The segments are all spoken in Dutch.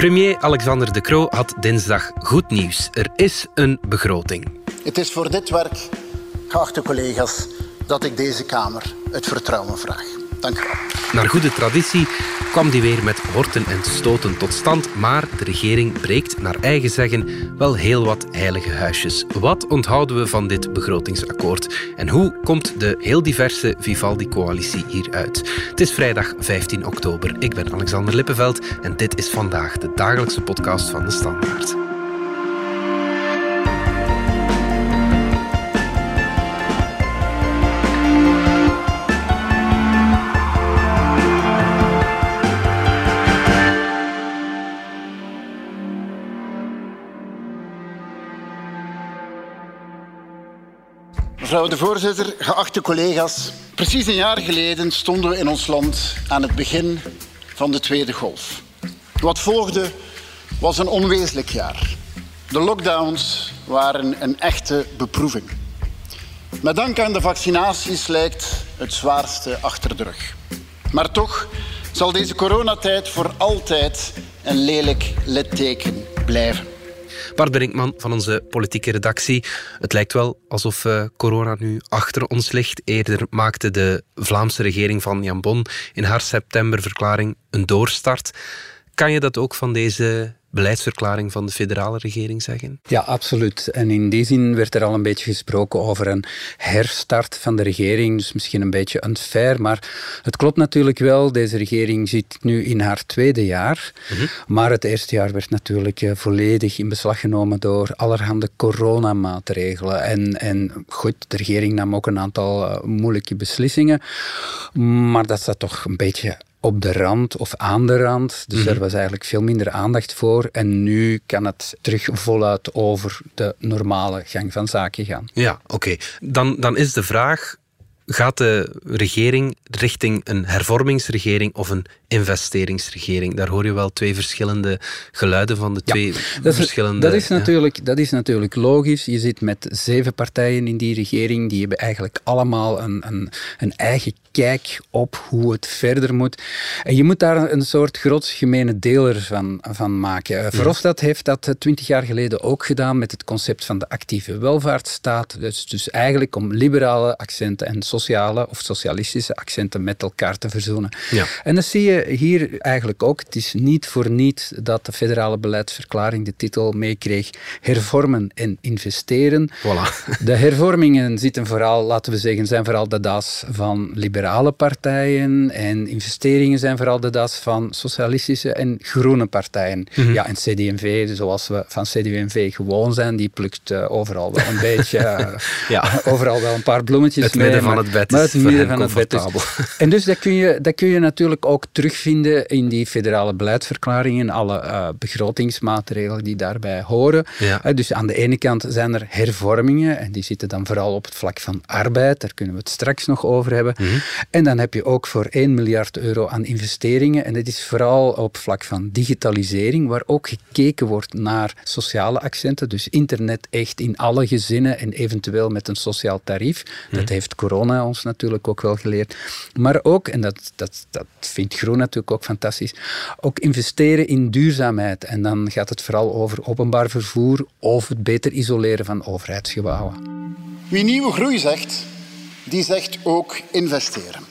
Premier Alexander De Croo had dinsdag goed nieuws. Er is een begroting. Het is voor dit werk, geachte collega's, dat ik deze Kamer het vertrouwen vraag. Dank u wel. Naar goede traditie kwam die weer met horten en stoten tot stand, maar de regering breekt naar eigen zeggen wel heel wat heilige huisjes. Wat onthouden we van dit begrotingsakkoord en hoe komt de heel diverse Vivaldi-coalitie hieruit? Het is vrijdag 15 oktober. Ik ben Alexander Lippenveld en dit is vandaag de dagelijkse podcast van de Standaard. Mevrouw de voorzitter, geachte collega's. Precies een jaar geleden stonden we in ons land aan het begin van de tweede golf. Wat volgde was een onwezenlijk jaar. De lockdowns waren een echte beproeving. Met dank aan de vaccinaties lijkt het zwaarste achter de rug. Maar toch zal deze coronatijd voor altijd een lelijk litteken blijven. Bart Brinkman van onze politieke redactie. Het lijkt wel alsof uh, corona nu achter ons ligt. Eerder maakte de Vlaamse regering van Jan Bon in haar septemberverklaring een doorstart. Kan je dat ook van deze beleidsverklaring van de federale regering zeggen? Ja, absoluut. En in die zin werd er al een beetje gesproken over een herstart van de regering. Dus misschien een beetje unfair, maar het klopt natuurlijk wel. Deze regering zit nu in haar tweede jaar. Mhm. Maar het eerste jaar werd natuurlijk eh, volledig in beslag genomen door allerhande coronamaatregelen. En, en goed, de regering nam ook een aantal uh, moeilijke beslissingen. Maar dat staat toch een beetje op de rand of aan de rand. Dus mm er was eigenlijk veel minder aandacht voor. En nu kan het terug voluit over de normale gang van zaken gaan. Ja, oké. Dan, dan is de vraag, gaat de regering richting een hervormingsregering of een investeringsregering? Daar hoor je wel twee verschillende geluiden van de twee dat verschillende... Dat is, natuurlijk, dat is natuurlijk logisch. Je zit met zeven partijen in die regering. Die hebben eigenlijk allemaal een, een, een eigen kijk op hoe het verder moet. En je moet daar een soort groot gemene deler van, van maken. Ja. Verhofstadt heeft dat twintig jaar geleden ook gedaan met het concept van de actieve welvaartsstaat. Dus, dus eigenlijk om liberale accenten en sociale of socialistische accenten met elkaar te verzoenen. Ja. En dat zie je hier eigenlijk ook. Het is niet voor niet dat de federale beleidsverklaring de titel meekreeg hervormen en investeren. Voilà. De hervormingen zitten vooral, laten we zeggen, zijn vooral de das van liberale partijen en investeringen zijn vooral de das van socialistische en groene partijen. Mhm. Ja, en CD&V, zoals we van CD&V gewoon zijn, die plukt uh, overal wel een beetje, uh, ja. overal wel een paar bloemetjes het mee. Het bed is het midden van het bed. Dus, en dus dat kun, je, dat kun je natuurlijk ook terugvinden in die federale beleidsverklaringen, alle uh, begrotingsmaatregelen die daarbij horen. Ja. dus aan de ene kant zijn er hervormingen, en die zitten dan vooral op het vlak van arbeid, daar kunnen we het straks nog over hebben. Mhm. En dan heb je ook voor 1 miljard euro aan investeringen, en dat is vooral op vlak van digitalisering, waar ook gekeken wordt naar sociale accenten, dus internet echt in alle gezinnen en eventueel met een sociaal tarief. Dat mhm. heeft corona ons natuurlijk ook wel geleerd. Maar ook, en dat, dat, dat vindt Groen natuurlijk ook fantastisch, ook investeren in duurzaamheid. En dan gaat het vooral over openbaar vervoer of het beter isoleren van overheidsgebouwen. Wie nieuwe groei zegt, die zegt ook investeren.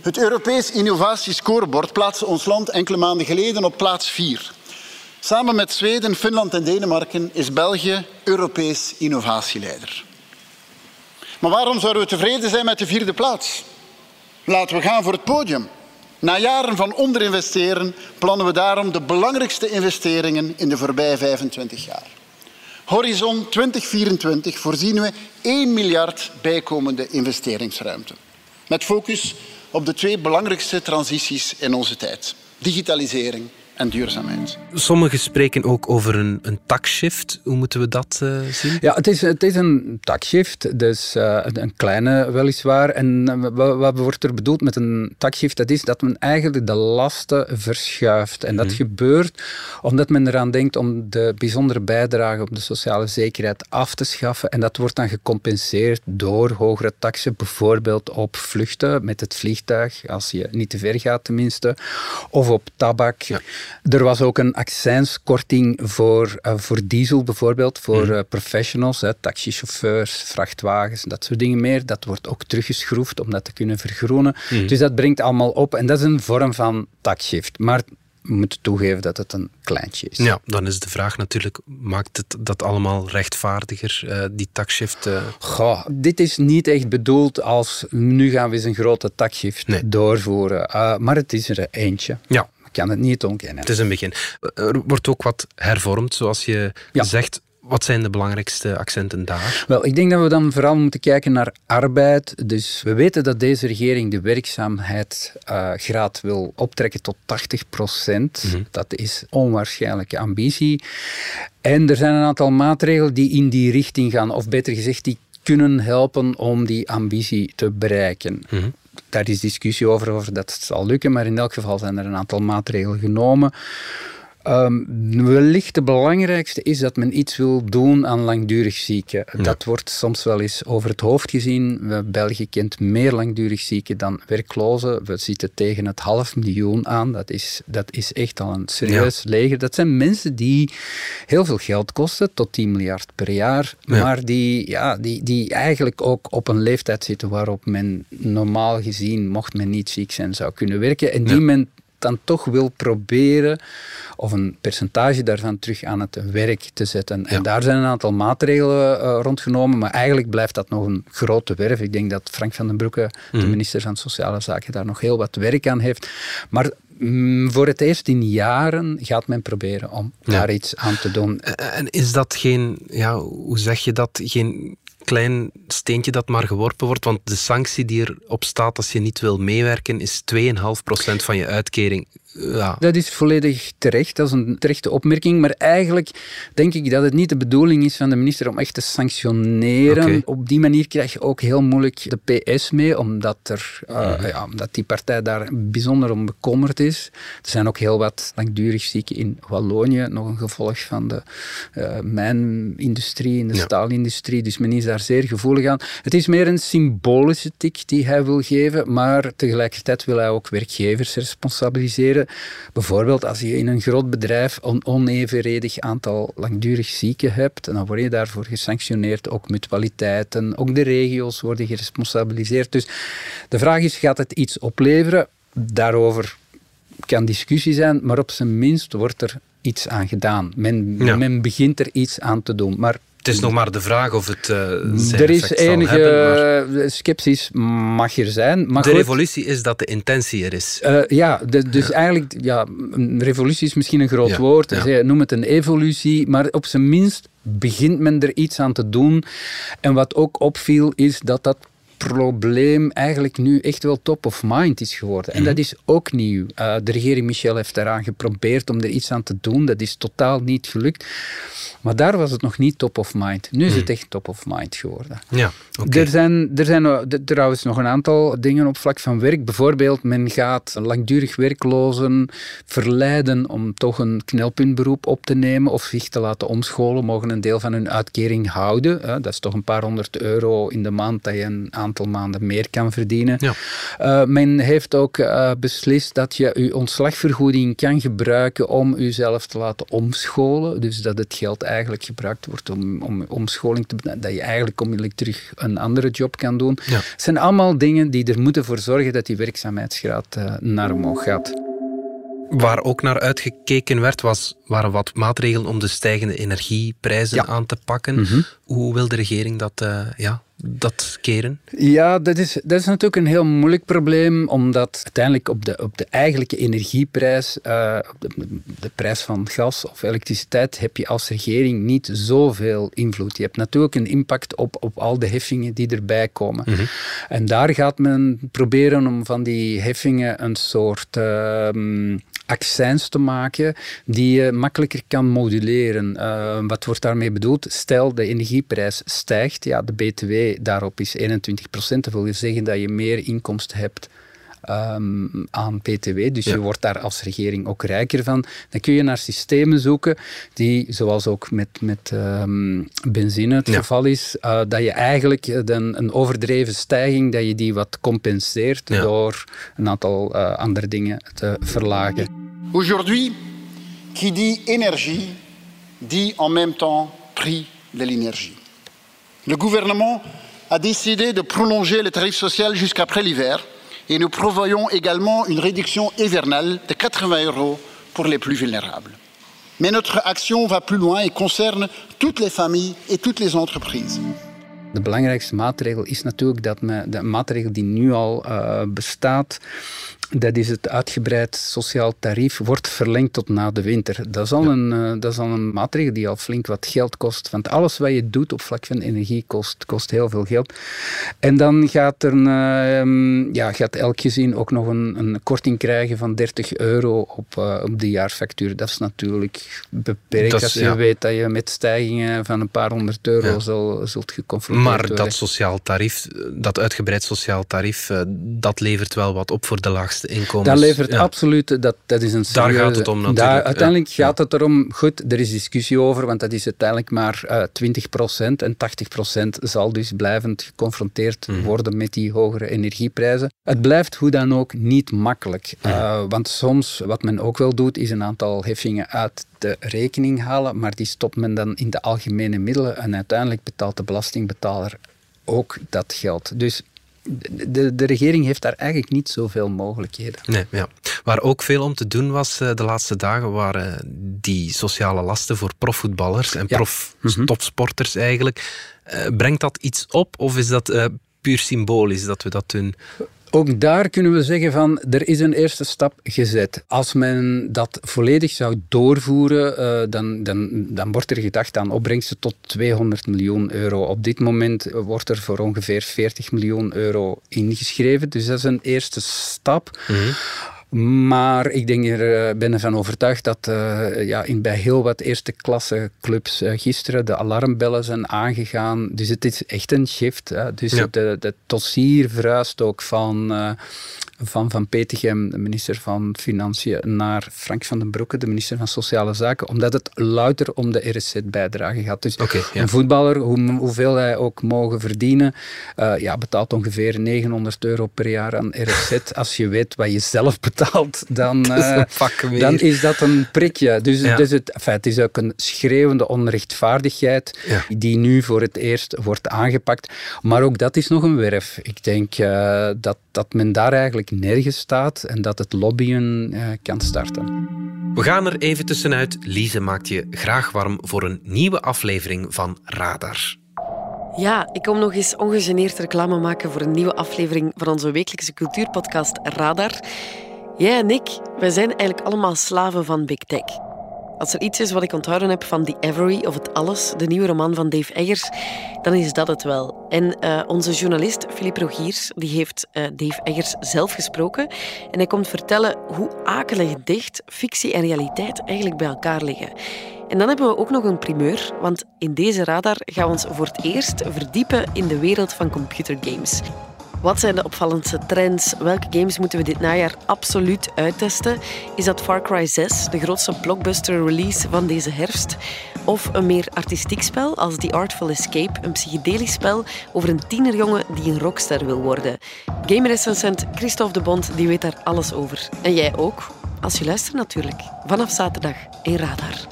Het Europees Innovatiescorebord plaatste ons land enkele maanden geleden op plaats 4. Samen met Zweden, Finland en Denemarken is België Europees innovatieleider. Maar waarom zouden we tevreden zijn met de vierde plaats? Laten we gaan voor het podium. Na jaren van onderinvesteren plannen we daarom de belangrijkste investeringen in de voorbije 25 jaar. Horizon 2024 voorzien we 1 miljard bijkomende investeringsruimte. Met focus op de twee belangrijkste transities in onze tijd: digitalisering en duurzaamheid. Sommigen spreken ook over een, een taxshift. Hoe moeten we dat uh, zien? Ja, het is, het is een taxshift, dus uh, een kleine weliswaar. En uh, wat wordt er bedoeld met een taxshift? Dat is dat men eigenlijk de lasten verschuift. En dat mm. gebeurt omdat men eraan denkt om de bijzondere bijdrage op de sociale zekerheid af te schaffen. En dat wordt dan gecompenseerd door hogere taxen, bijvoorbeeld op vluchten met het vliegtuig, als je niet te ver gaat tenminste, of op tabak. Ja. Er was ook een accijnskorting voor, uh, voor diesel bijvoorbeeld, voor uh, professionals, hè, taxichauffeurs, vrachtwagens, dat soort dingen meer. Dat wordt ook teruggeschroefd om dat te kunnen vergroenen. Mm. Dus dat brengt allemaal op en dat is een vorm van taxshift. Maar we moeten toegeven dat het een kleintje is. Ja, dan is de vraag natuurlijk, maakt het dat allemaal rechtvaardiger, uh, die taxshift? Uh... Goh, dit is niet echt bedoeld als, nu gaan we eens een grote taxshift nee. doorvoeren. Uh, maar het is er eentje. Ja. Ik kan het niet ontkennen. Het is een begin. Er wordt ook wat hervormd, zoals je ja. zegt. Wat zijn de belangrijkste accenten daar? Wel, ik denk dat we dan vooral moeten kijken naar arbeid. Dus we weten dat deze regering de werkzaamheidsgraad uh, wil optrekken tot 80 procent. Mm -hmm. Dat is onwaarschijnlijke ambitie. En er zijn een aantal maatregelen die in die richting gaan, of beter gezegd, die kunnen helpen om die ambitie te bereiken. Mm -hmm. Daar is discussie over of dat zal lukken, maar in elk geval zijn er een aantal maatregelen genomen. Um, wellicht de belangrijkste is dat men iets wil doen aan langdurig zieken. Dat wordt soms wel eens over het hoofd gezien. België kent meer langdurig zieken dan werklozen. We zitten tegen het half miljoen aan. Dat is, dat is echt al een serieus leger. Dat zijn mensen die heel veel geld kosten, tot 10 miljard per jaar. Ja. Maar die, ja, die, die eigenlijk ook op een leeftijd zitten waarop men normaal gezien, mocht men niet ziek zijn, zou kunnen werken. En die men dan toch wil proberen of een percentage daarvan terug aan het werk te zetten. En daar zijn een aantal maatregelen uh, rondgenomen, maar eigenlijk blijft dat nog een grote werf. Ik denk dat Frank van den Broeke, de Mhm. minister van Sociale Zaken, daar nog heel wat werk aan heeft. Maar mm, voor het eerst in jaren gaat men proberen om Ja. daar iets aan te doen. En is dat geen, ja, hoe zeg je dat, geen klein steentje dat maar geworpen wordt? Want de sanctie die erop staat als je niet wil meewerken is 2,5% van je uitkering. Ja. Dat is volledig terecht, dat is een terechte opmerking. Maar eigenlijk denk ik dat het niet de bedoeling is van de minister om echt te sanctioneren. Op die manier krijg je ook heel moeilijk de PS mee, omdat, er, uh, Mhm. ja, omdat die partij daar bijzonder om bekommerd is. Er zijn ook heel wat langdurig zieken in Wallonië, nog een gevolg van de uh, mijnindustrie en de staalindustrie. Dus men is daar zeer gevoelig aan. Het is meer een symbolische tik die hij wil geven, maar tegelijkertijd wil hij ook werkgevers responsabiliseren. Bijvoorbeeld als je in een groot bedrijf een onevenredig aantal langdurig zieken hebt, dan word je daarvoor gesanctioneerd. Ook mutualiteiten, ook de regio's worden geresponsabiliseerd. Dus de vraag is, gaat het iets opleveren? Daarover kan discussie zijn, maar op zijn minst wordt er iets aan gedaan. Men, Ja. men begint er iets aan te doen. Maar Het is nog maar de vraag of het zijn er is enige hebben. maar sceptisch, mag er zijn. Maar de goed, revolutie is dat de intentie er is. eh, ja, de- dus eigenlijk, ja, een revolutie is misschien een groot Ja, woord. ja. Zij Noem het een evolutie, maar op zijn minst begint men er iets aan te doen. En wat ook opviel, is dat dat probleem eigenlijk nu echt wel top of mind is geworden. En dat is ook nieuw. Eh, de regering Michel heeft daaraan geprobeerd om er iets aan te doen. Dat is totaal niet gelukt. Maar daar was het nog niet top of mind. Nu is het echt top of mind geworden. Ja, oké. Er zijn, er zijn d- trouwens nog een aantal dingen op vlak van werk. Bijvoorbeeld, men gaat langdurig werklozen verleiden om toch een knelpuntberoep op te nemen of zich te laten omscholen, mogen een deel van hun uitkering houden. hè. Dat is toch een paar honderd euro in de maand dat je een aantal maanden meer kan verdienen. Ja. Uh, men heeft ook uh, beslist dat je je ontslagvergoeding kan gebruiken om jezelf te laten omscholen. Dus dat het geld eigenlijk gebruikt wordt om, om omscholing te. Dat je eigenlijk onmiddellijk terug een andere job kan doen. Ja. Het zijn allemaal dingen die er moeten voor zorgen dat die werkzaamheidsgraad uh, naar omhoog gaat. Waar ook naar uitgekeken werd, was, waren wat maatregelen om de stijgende energieprijzen Ja. aan te pakken. Mhm. Hoe wil de regering dat, uh, ja, dat keren? Ja, dat is, dat is natuurlijk een heel moeilijk probleem, omdat uiteindelijk op de, op de eigenlijke energieprijs, uh, de, de prijs van gas of elektriciteit, heb je als regering niet zoveel invloed. Je hebt natuurlijk een impact op, op al de heffingen die erbij komen. Mhm. En daar gaat men proberen om van die heffingen een soort uh, accijns te maken die je makkelijker kan moduleren. Uh, wat wordt daarmee bedoeld? Stel, de energieprijs stijgt, ja, de BTW daarop is 21 procent. Dat wil je zeggen dat je meer inkomsten hebt um, aan BTW. Dus Ja. je wordt daar als regering ook rijker van. Dan kun je naar systemen zoeken die, zoals ook met, met um, benzine het Ja. geval is, uh, dat je eigenlijk een, een overdreven stijging, dat je die wat compenseert Ja. door een aantal uh, andere dingen te verlagen. Aujourd'hui, Qui dit énergie dit en même temps prix de l'énergie. Le gouvernement a décidé de prolonger le tarif social jusqu'après l'hiver et nous prévoyons également une réduction hivernale de 80 euros pour les plus vulnérables. Mais notre action va plus loin et concerne toutes les familles et toutes les entreprises. De belangrijkste maatregel is natuurlijk dat men, de maatregel die nu al uh, bestaat, dat is het uitgebreid sociaal tarief, wordt verlengd tot na de winter. Dat is al, een, uh, dat is al een maatregel die al flink wat geld kost. Want alles wat je doet op vlak van energie kost, kost heel veel geld. En dan gaat, er, uh, ja, gaat elk gezin ook nog een, een korting krijgen van 30 euro op, uh, op de jaarfactuur. Dat is natuurlijk beperkt is, als je ja. weet dat je met stijgingen van een paar honderd euro ja. zal, zult geconfronteerd maar dat sociaal tarief, dat uitgebreid sociaal tarief, dat levert wel wat op voor de laagste inkomens. Dat levert ja. absoluut, dat, dat is een serieuze... Daar gaat het om natuurlijk. Daar, uiteindelijk ja. gaat het erom, goed, er is discussie over, want dat is uiteindelijk maar uh, 20% en 80% zal dus blijvend geconfronteerd mm. worden met die hogere energieprijzen. Het blijft hoe dan ook niet makkelijk, mm. uh, want soms, wat men ook wel doet, is een aantal heffingen uit de rekening halen, maar die stopt men dan in de algemene middelen en uiteindelijk betaalt de belastingbetaler ook dat geld. Dus de, de regering heeft daar eigenlijk niet zoveel mogelijkheden. Nee, ja. Waar ook veel om te doen was de laatste dagen, waren die sociale lasten voor profvoetballers en ja. proftopsporters mm -hmm. eigenlijk. Uh, brengt dat iets op of is dat uh, puur symbolisch dat we dat doen? Ook daar kunnen we zeggen van, er is een eerste stap gezet. Als men dat volledig zou doorvoeren, uh, dan, dan, dan wordt er gedacht aan opbrengsten tot 200 miljoen euro. Op dit moment wordt er voor ongeveer 40 miljoen euro ingeschreven. Dus dat is een eerste stap. -hmm. Maar ik denk er, ben ervan overtuigd dat uh, ja, in, bij heel wat eerste klasse clubs uh, gisteren de alarmbellen zijn aangegaan. Dus het is echt een shift. Hè. Dus ja. de, de dossier verhuist ook van, van Van Petegem, de minister van Financiën, naar Frank van den Broeke, de minister van Sociale Zaken, omdat het louter om de RSZ-bijdrage gaat. Dus okay, ja. een voetballer, hoe, hoeveel hij ook mogen verdienen, ja, betaalt ongeveer 900 euro per jaar aan RSZ. Als je weet wat je zelf betaalt dan, uh, dan is dat een prikje. Dus, ja. dus het, enfin, het is ook een schreeuwende onrechtvaardigheid ja. die nu voor het eerst wordt aangepakt. Maar ook dat is nog een werf. Ik denk uh, dat, dat men daar eigenlijk nergens staat en dat het lobbyen uh, kan starten. We gaan er even tussenuit. Lise maakt je graag warm voor een nieuwe aflevering van Radar. Ja, ik kom nog eens ongegeneerd reclame maken voor een nieuwe aflevering van onze wekelijkse cultuurpodcast Radar. Jij en ik, wij zijn eigenlijk allemaal slaven van Big Tech. Als er iets is wat ik onthouden heb van The Avery of Het Alles, de nieuwe roman van Dave Eggers, dan is dat het wel. En uh, onze journalist Philippe Rogiers die heeft uh, Dave Eggers zelf gesproken en hij komt vertellen hoe akelig dicht fictie en realiteit eigenlijk bij elkaar liggen. En dan hebben we ook nog een primeur, want in deze radar gaan we ons voor het eerst verdiepen in de wereld van computergames. Wat zijn de opvallendste trends? Welke games moeten we dit najaar absoluut uittesten? Is dat Far Cry 6, de grootste blockbuster release van deze herfst? Of een meer artistiek spel als The Artful Escape, een psychedelisch spel over een tienerjongen die een rockster wil worden? Gamerecensent Christophe de Bond die weet daar alles over. En jij ook, als je luistert natuurlijk. Vanaf zaterdag in Radar.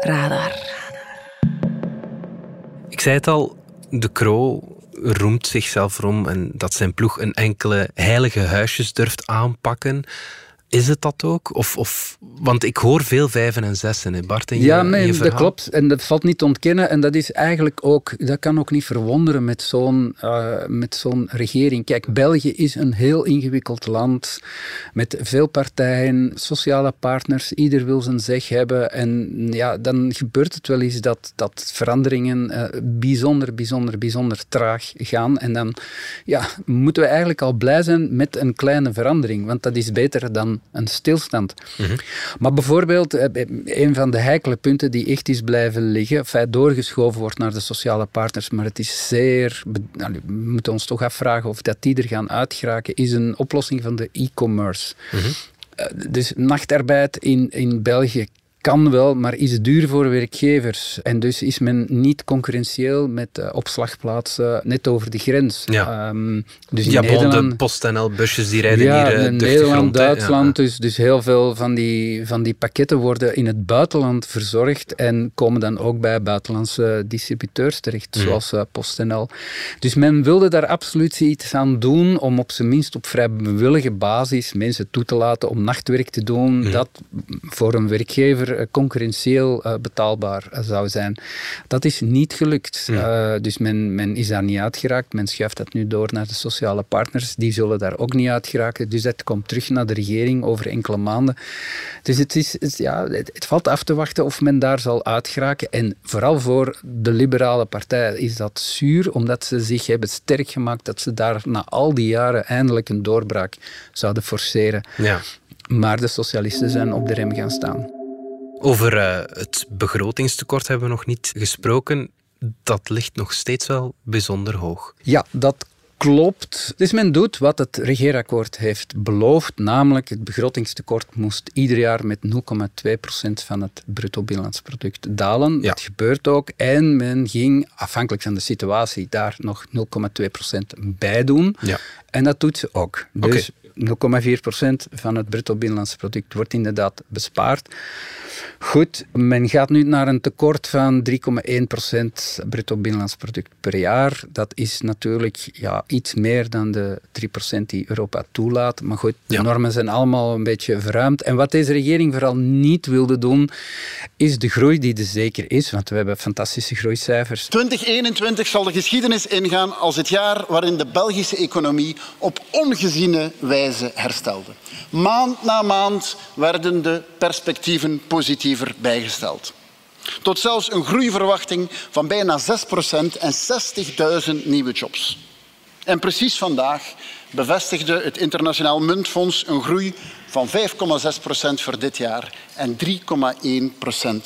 Radar. Ik zei het al, de Crow roemt zichzelf erom en dat zijn ploeg een enkele heilige huisjes durft aanpakken. Is het dat ook? Of, of, want ik hoor veel vijven en zessen, hè Bart, in je, Ja, nee, in je dat klopt. En dat valt niet te ontkennen. En dat is eigenlijk ook, dat kan ook niet verwonderen met zo'n uh, met zo'n regering. Kijk, België is een heel ingewikkeld land met veel partijen, sociale partners. Ieder wil zijn zeg hebben. En ja, dan gebeurt het wel eens dat, dat veranderingen uh, bijzonder, bijzonder, bijzonder traag gaan. En dan ja, moeten we eigenlijk al blij zijn met een kleine verandering. Want dat is beter dan een stilstand. Mm -hmm. Maar bijvoorbeeld, een van de heikele punten die echt is blijven liggen, feit doorgeschoven wordt naar de sociale partners, maar het is zeer. Nou, we moeten ons toch afvragen of dat die er gaan uitgeraken, is een oplossing van de e-commerce. Mm -hmm. Dus nachtarbeid in, in België kan wel, maar is duur voor werkgevers. En dus is men niet concurrentieel met opslagplaatsen net over de grens. Ja, um, dus in ja Nederland, de PostNL-busjes die rijden ja, hier in Nederland, Duitsland. Dus, dus heel veel van die, van die pakketten worden in het buitenland verzorgd en komen dan ook bij buitenlandse distributeurs terecht, mhm. zoals PostNL. Dus men wilde daar absoluut iets aan doen om op zijn minst op vrij bewillige basis mensen toe te laten om nachtwerk te doen, mhm. dat voor een werkgever eh, concurrentieel uh, betaalbaar eh, zou zijn. Dat is niet gelukt. Dus men, men is daar niet uitgeraakt. Men schuift dat nu door naar de sociale partners. Die zullen daar ook niet uitgeraken. Dus dat komt terug naar de regering over enkele maanden. Dus het, is, het, ja, het, het valt af te wachten of men daar zal uitgeraken. En vooral voor de liberale partij is dat zuur, omdat ze zich hebben sterk gemaakt dat ze daar na al die jaren eindelijk een doorbraak zouden forceren. Ja. Maar de socialisten zijn op de rem gaan staan. Over uh, het begrotingstekort hebben we nog niet gesproken. Dat ligt nog steeds wel bijzonder hoog. Ja, dat klopt. Dus men doet wat het regeerakkoord heeft beloofd, namelijk het begrotingstekort moest ieder jaar met 0,2% van het bruto binnenlands product dalen. Dat gebeurt ook. En men ging, afhankelijk van de situatie, daar nog 0,2% bij doen. Ja. En dat doet ze ook. Dus 0,4% van het bruto binnenlands product wordt inderdaad bespaard. Goed, men gaat nu naar een tekort van 3,1% bruto binnenlands product per jaar. Dat is natuurlijk ja, iets meer dan de 3% die Europa toelaat. Maar goed, de normen zijn allemaal een beetje verruimd. En wat deze regering vooral niet wilde doen, is de groei die er zeker is. Want we hebben fantastische groeicijfers. 2021 zal de geschiedenis ingaan als het jaar waarin de Belgische economie op ongeziene wijze herstelde. Maand na maand werden de perspectieven positiever bijgesteld. Tot zelfs een groeiverwachting van bijna 6% en 60.000 nieuwe jobs. En precies vandaag bevestigde het Internationaal Muntfonds een groei van 5,6% voor dit jaar en 3,1%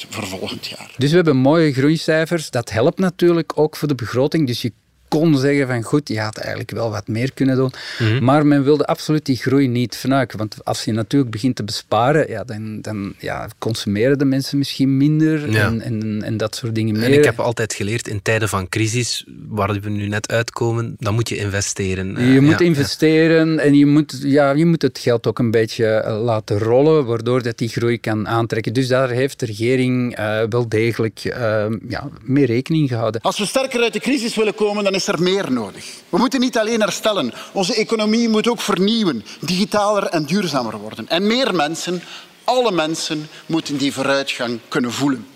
voor volgend jaar. Dus we hebben mooie groeicijfers. Dat helpt natuurlijk ook voor de begroting. Dus je kon zeggen van goed, je had eigenlijk wel wat meer kunnen doen. Mhm. Maar men wilde absoluut die groei niet vernuiken. Want als je natuurlijk begint te besparen, ja, dan, dan ja, consumeren de mensen misschien minder en, en, en, dat soort dingen meer. En ik heb altijd geleerd, in tijden van crisis, waar we nu net uitkomen, dan moet je investeren. Je moet investeren en je moet, ja, je moet het geld ook een beetje eh, laten rollen, waardoor dat die groei kan aantrekken. Dus daar heeft de regering uh, wel degelijk uh, ja, mee rekening gehouden. Als we sterker uit de crisis willen komen, dan is er meer nodig. We moeten niet alleen herstellen. Onze economie moet ook vernieuwen, digitaler en duurzamer worden. En meer mensen, alle mensen, moeten die vooruitgang kunnen voelen.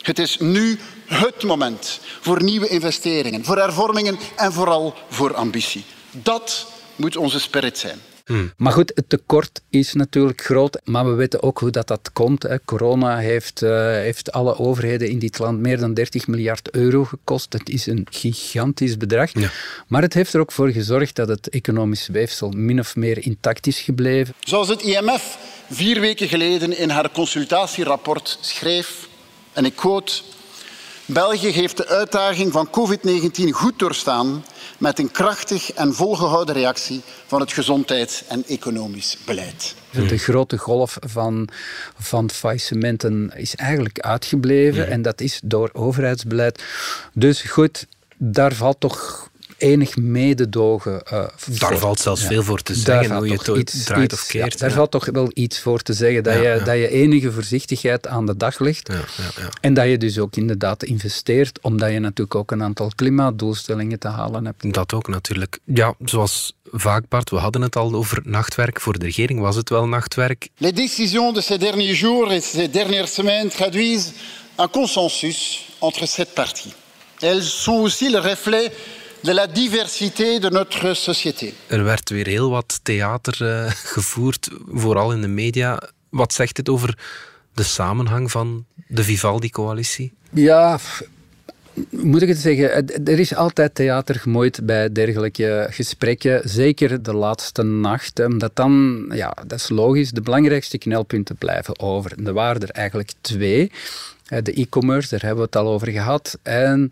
Het is nu het moment voor nieuwe investeringen, voor hervormingen en vooral voor ambitie. Dat moet onze spirit zijn. Hmm. Maar goed, het tekort is natuurlijk groot, maar we weten ook hoe dat, dat komt. Hè. Corona heeft, uh, heeft alle overheden in dit land meer dan 30 miljard euro gekost. Dat is een gigantisch bedrag. Ja. Maar het heeft er ook voor gezorgd dat het economisch weefsel min of meer intact is gebleven. Zoals het IMF vier weken geleden in haar consultatierapport schreef, en ik quote, België heeft de uitdaging van COVID-19 goed doorstaan met een krachtig en volgehouden reactie van het gezondheids- en economisch beleid. De grote golf van, van faillissementen is eigenlijk uitgebleven en dat is door overheidsbeleid. Dus goed, daar valt toch enig mededogen uh, Daar valt zelfs veel voor te zeggen, hoe je het iets, draait of keert. Ja, daar valt toch wel iets voor te zeggen, dat, je, dat je enige voorzichtigheid aan de dag legt. En dat je dus ook inderdaad investeert, omdat je natuurlijk ook een aantal klimaatdoelstellingen te halen hebt. Dat ook natuurlijk. Ja, zoals vaak, Bart, we hadden het al over nachtwerk. Voor de regering was het wel nachtwerk. Les décisions de ces derniers jours et ces dernières semaines traduisent un consensus entre cette parties. Elles sont aussi le reflet de la diversité de notre société. Er werd weer heel wat theater uh, gevoerd, vooral in de media. Wat zegt dit over de samenhang van de Vivaldi-coalitie? Ja, moet ik het zeggen, er is altijd theater gemoeid bij dergelijke gesprekken. Zeker de laatste nacht. Omdat dan, ja, dat is logisch, de belangrijkste knelpunten blijven over. Er waren er eigenlijk twee. De e-commerce, daar hebben we het al over gehad. En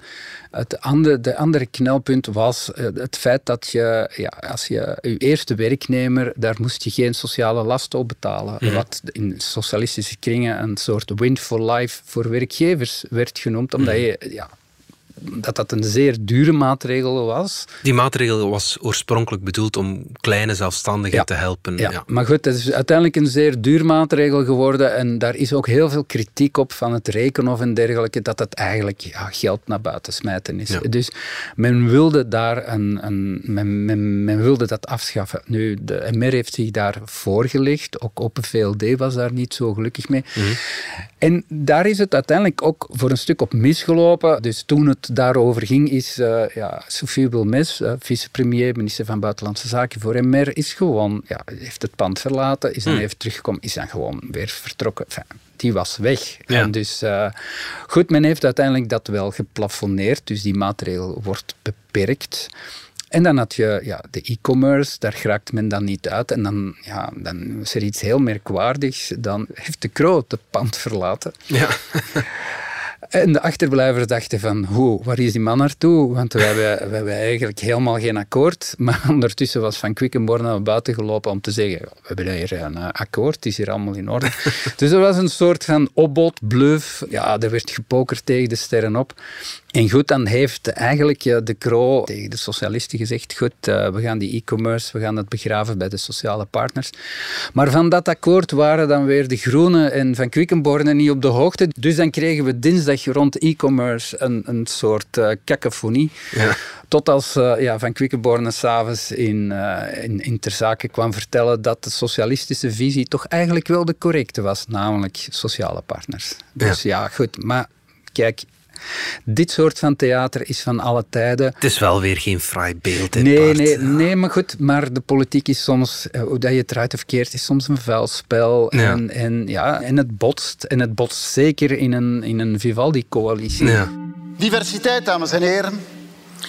het andere, de andere knelpunt was het feit dat je, ja, als je je eerste werknemer, daar moest je geen sociale last op betalen. Mhm. Wat in socialistische kringen een soort win for life voor werkgevers werd genoemd, omdat mhm. je ja, dat dat een zeer dure maatregel was. Die maatregel was oorspronkelijk bedoeld om kleine zelfstandigen te helpen. Ja. ja. maar goed, het is uiteindelijk een zeer duur maatregel geworden en daar is ook heel veel kritiek op van het Rekenhof en dergelijke, dat het eigenlijk ja, geld naar buiten smijten is. Dus men wilde daar een, een men, men, men, wilde dat afschaffen. Nu, de MR heeft zich daar voorgelegd, ook op VLD was daar niet zo gelukkig mee. Mhm. En daar is het uiteindelijk ook voor een stuk op misgelopen. Dus toen het daarover ging, is uh, ja, Sophie Wilmes, uh, vicepremier, minister van Buitenlandse Zaken voor MR, is gewoon, ja, heeft het pand verlaten, is dan hmm. even teruggekomen, is dan gewoon weer vertrokken. die was weg. En dus uh, goed, men heeft uiteindelijk dat wel geplafonneerd, dus die maatregel wordt beperkt. En dan had je ja, de e-commerce, daar geraakt men dan niet uit. En dan, ja, dan is er iets heel merkwaardigs. Dan heeft de Kroot het pand verlaten. Ja. En de achterblijvers dachten van, hoe, waar is die man naartoe? Want we hebben, we hebben eigenlijk helemaal geen akkoord. Maar ondertussen was Van Quickenborn naar buiten gelopen om te zeggen, we hebben hier een eh, akkoord, het is hier allemaal in orde. dus er was een soort van opbod, bluff. Ja, er werd gepokerd tegen de sterren op. En goed, dan heeft eigenlijk de Kro tegen de socialisten gezegd, goed, eh, we gaan die e-commerce, we gaan dat begraven bij de sociale partners. Maar van dat akkoord waren dan weer de Groenen en Van Quickenborne niet op de hoogte. Dus dan kregen we dinsdag rond e-commerce een, een soort uh, cacophonie. Ja. Tot als uh, ja, Van Quickenborne s'avonds in, in, in ter zake kwam vertellen dat de socialistische visie toch eigenlijk wel de correcte was, namelijk sociale partners. Dus ja, ja goed, maar kijk, dit soort van theater is van alle tijden. Het is wel weer geen fraai beeld. nee, nee, nee, maar goed. Maar de politiek is soms, eh, hoe dat je het eruit of keert, is soms een vuilspel. En, en, ja, en het botst. En het botst zeker in een, in een Vivaldi-coalitie. Ja. Diversiteit, dames en heren,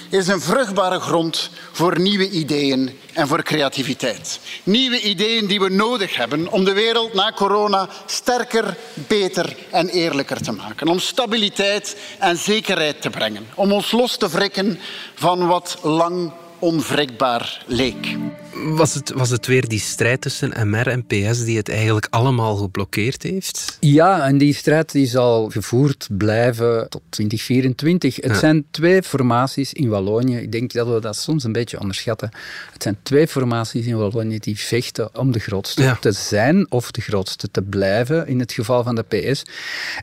is een vruchtbare grond voor nieuwe ideeën en voor creativiteit. Nieuwe ideeën die we nodig hebben om de wereld na corona sterker, beter en eerlijker te maken. Om stabiliteit en zekerheid te brengen. Om ons los te wrikken van wat lang onwrikbaar leek. Was het, was het weer die strijd tussen MR en PS die het eigenlijk allemaal geblokkeerd heeft? Ja, en die strijd die zal gevoerd blijven tot 2024. Het zijn twee formaties in Wallonië. Ik denk dat we dat soms een beetje onderschatten. Het zijn twee formaties in Wallonië die vechten om de grootste te zijn of de grootste te blijven, in het geval van de PS.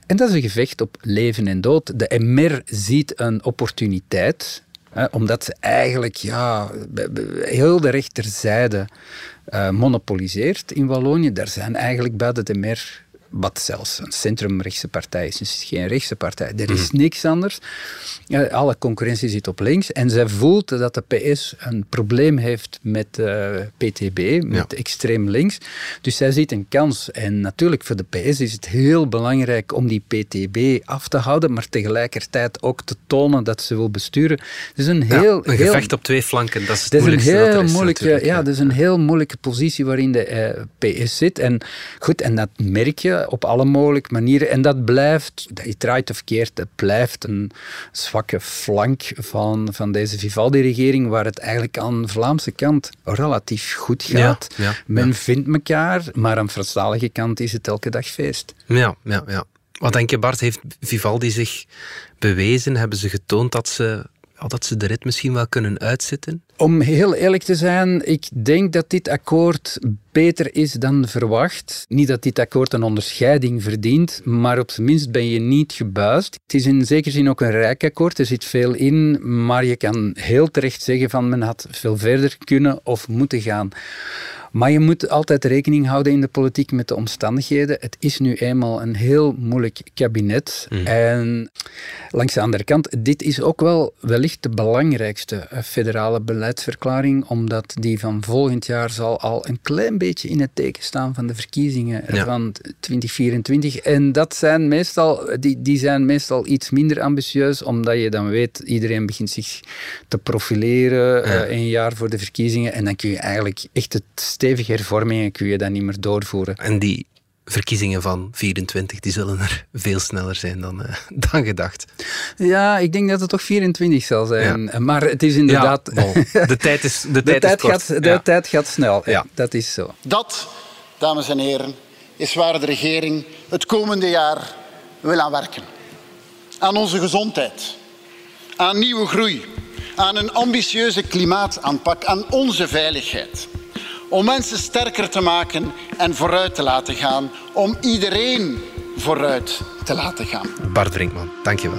En dat is een gevecht op leven en dood. De MR ziet een opportuniteit omdat ze eigenlijk ja, heel de rechterzijde uh, monopoliseert in Wallonië. Daar zijn eigenlijk buiten de mer wat zelfs een centrumrechtse partij is. Dus het is geen rechtse partij. Er is mhm. niks anders. Alle concurrentie zit op links. En zij voelt dat de PS een probleem heeft met uh, eh, PTB, met extreem links. Dus zij ziet een kans. En natuurlijk voor de PS is het heel belangrijk om die PTB af te houden, maar tegelijkertijd ook te tonen dat ze wil besturen. Dus een heel, een gevecht op twee flanken, dat is het dat is een heel moeilijke, ja, dat is een heel moeilijke positie waarin de uh, PS zit. En goed, en dat merk je op alle mogelijke manieren. En dat blijft, dat je draait of keert, het blijft een zwakke flank van, van deze Vivaldi-regering, waar het eigenlijk aan de Vlaamse kant relatief goed gaat. Men vindt elkaar, maar aan de Franstalige kant is het elke dag feest. Ja, ja, ja. Wat denk je, Bart, heeft Vivaldi zich bewezen? Hebben ze getoond dat ze dat ze de rit misschien wel kunnen uitzitten? Om heel eerlijk te zijn, ik denk dat dit akkoord beter is dan verwacht. Niet dat dit akkoord een onderscheiding verdient, maar op zijn minst ben je niet gebuist. Het is in zekere zin ook een rijk akkoord, er zit veel in, maar je kan heel terecht zeggen van men had veel verder kunnen of moeten gaan. Maar je moet altijd rekening houden in de politiek met de omstandigheden. Het is nu eenmaal een heel moeilijk kabinet. Mhm. En langs de andere kant, dit is ook wel wellicht de belangrijkste eh, federale beleidsverklaring, omdat die van volgend jaar zal al een klein beetje in het teken staan van de verkiezingen van 2024. En dat zijn meestal, die, die zijn meestal iets minder ambitieus, omdat je dan weet, iedereen begint zich te profileren ja. uh, een jaar voor de verkiezingen. En dan kun je eigenlijk echt het stevige hervormingen kun je dan niet meer doorvoeren. En die verkiezingen van 24, die zullen er veel sneller zijn dan, uh, dan gedacht. Ja, ik denk dat het toch 24 zal zijn. Maar het is inderdaad... Ja, de tijd is De, tijd, tijd, gaat, de tijd gaat snel. Ja. Dat is zo. Dat, dames en heren, is waar de regering het komende jaar wil aan werken. Aan onze gezondheid. Aan nieuwe groei. Aan een ambitieuze klimaataanpak. Aan onze veiligheid om mensen sterker te maken en vooruit te laten gaan. Om iedereen vooruit te laten gaan. Bart Brinkman, dankjewel.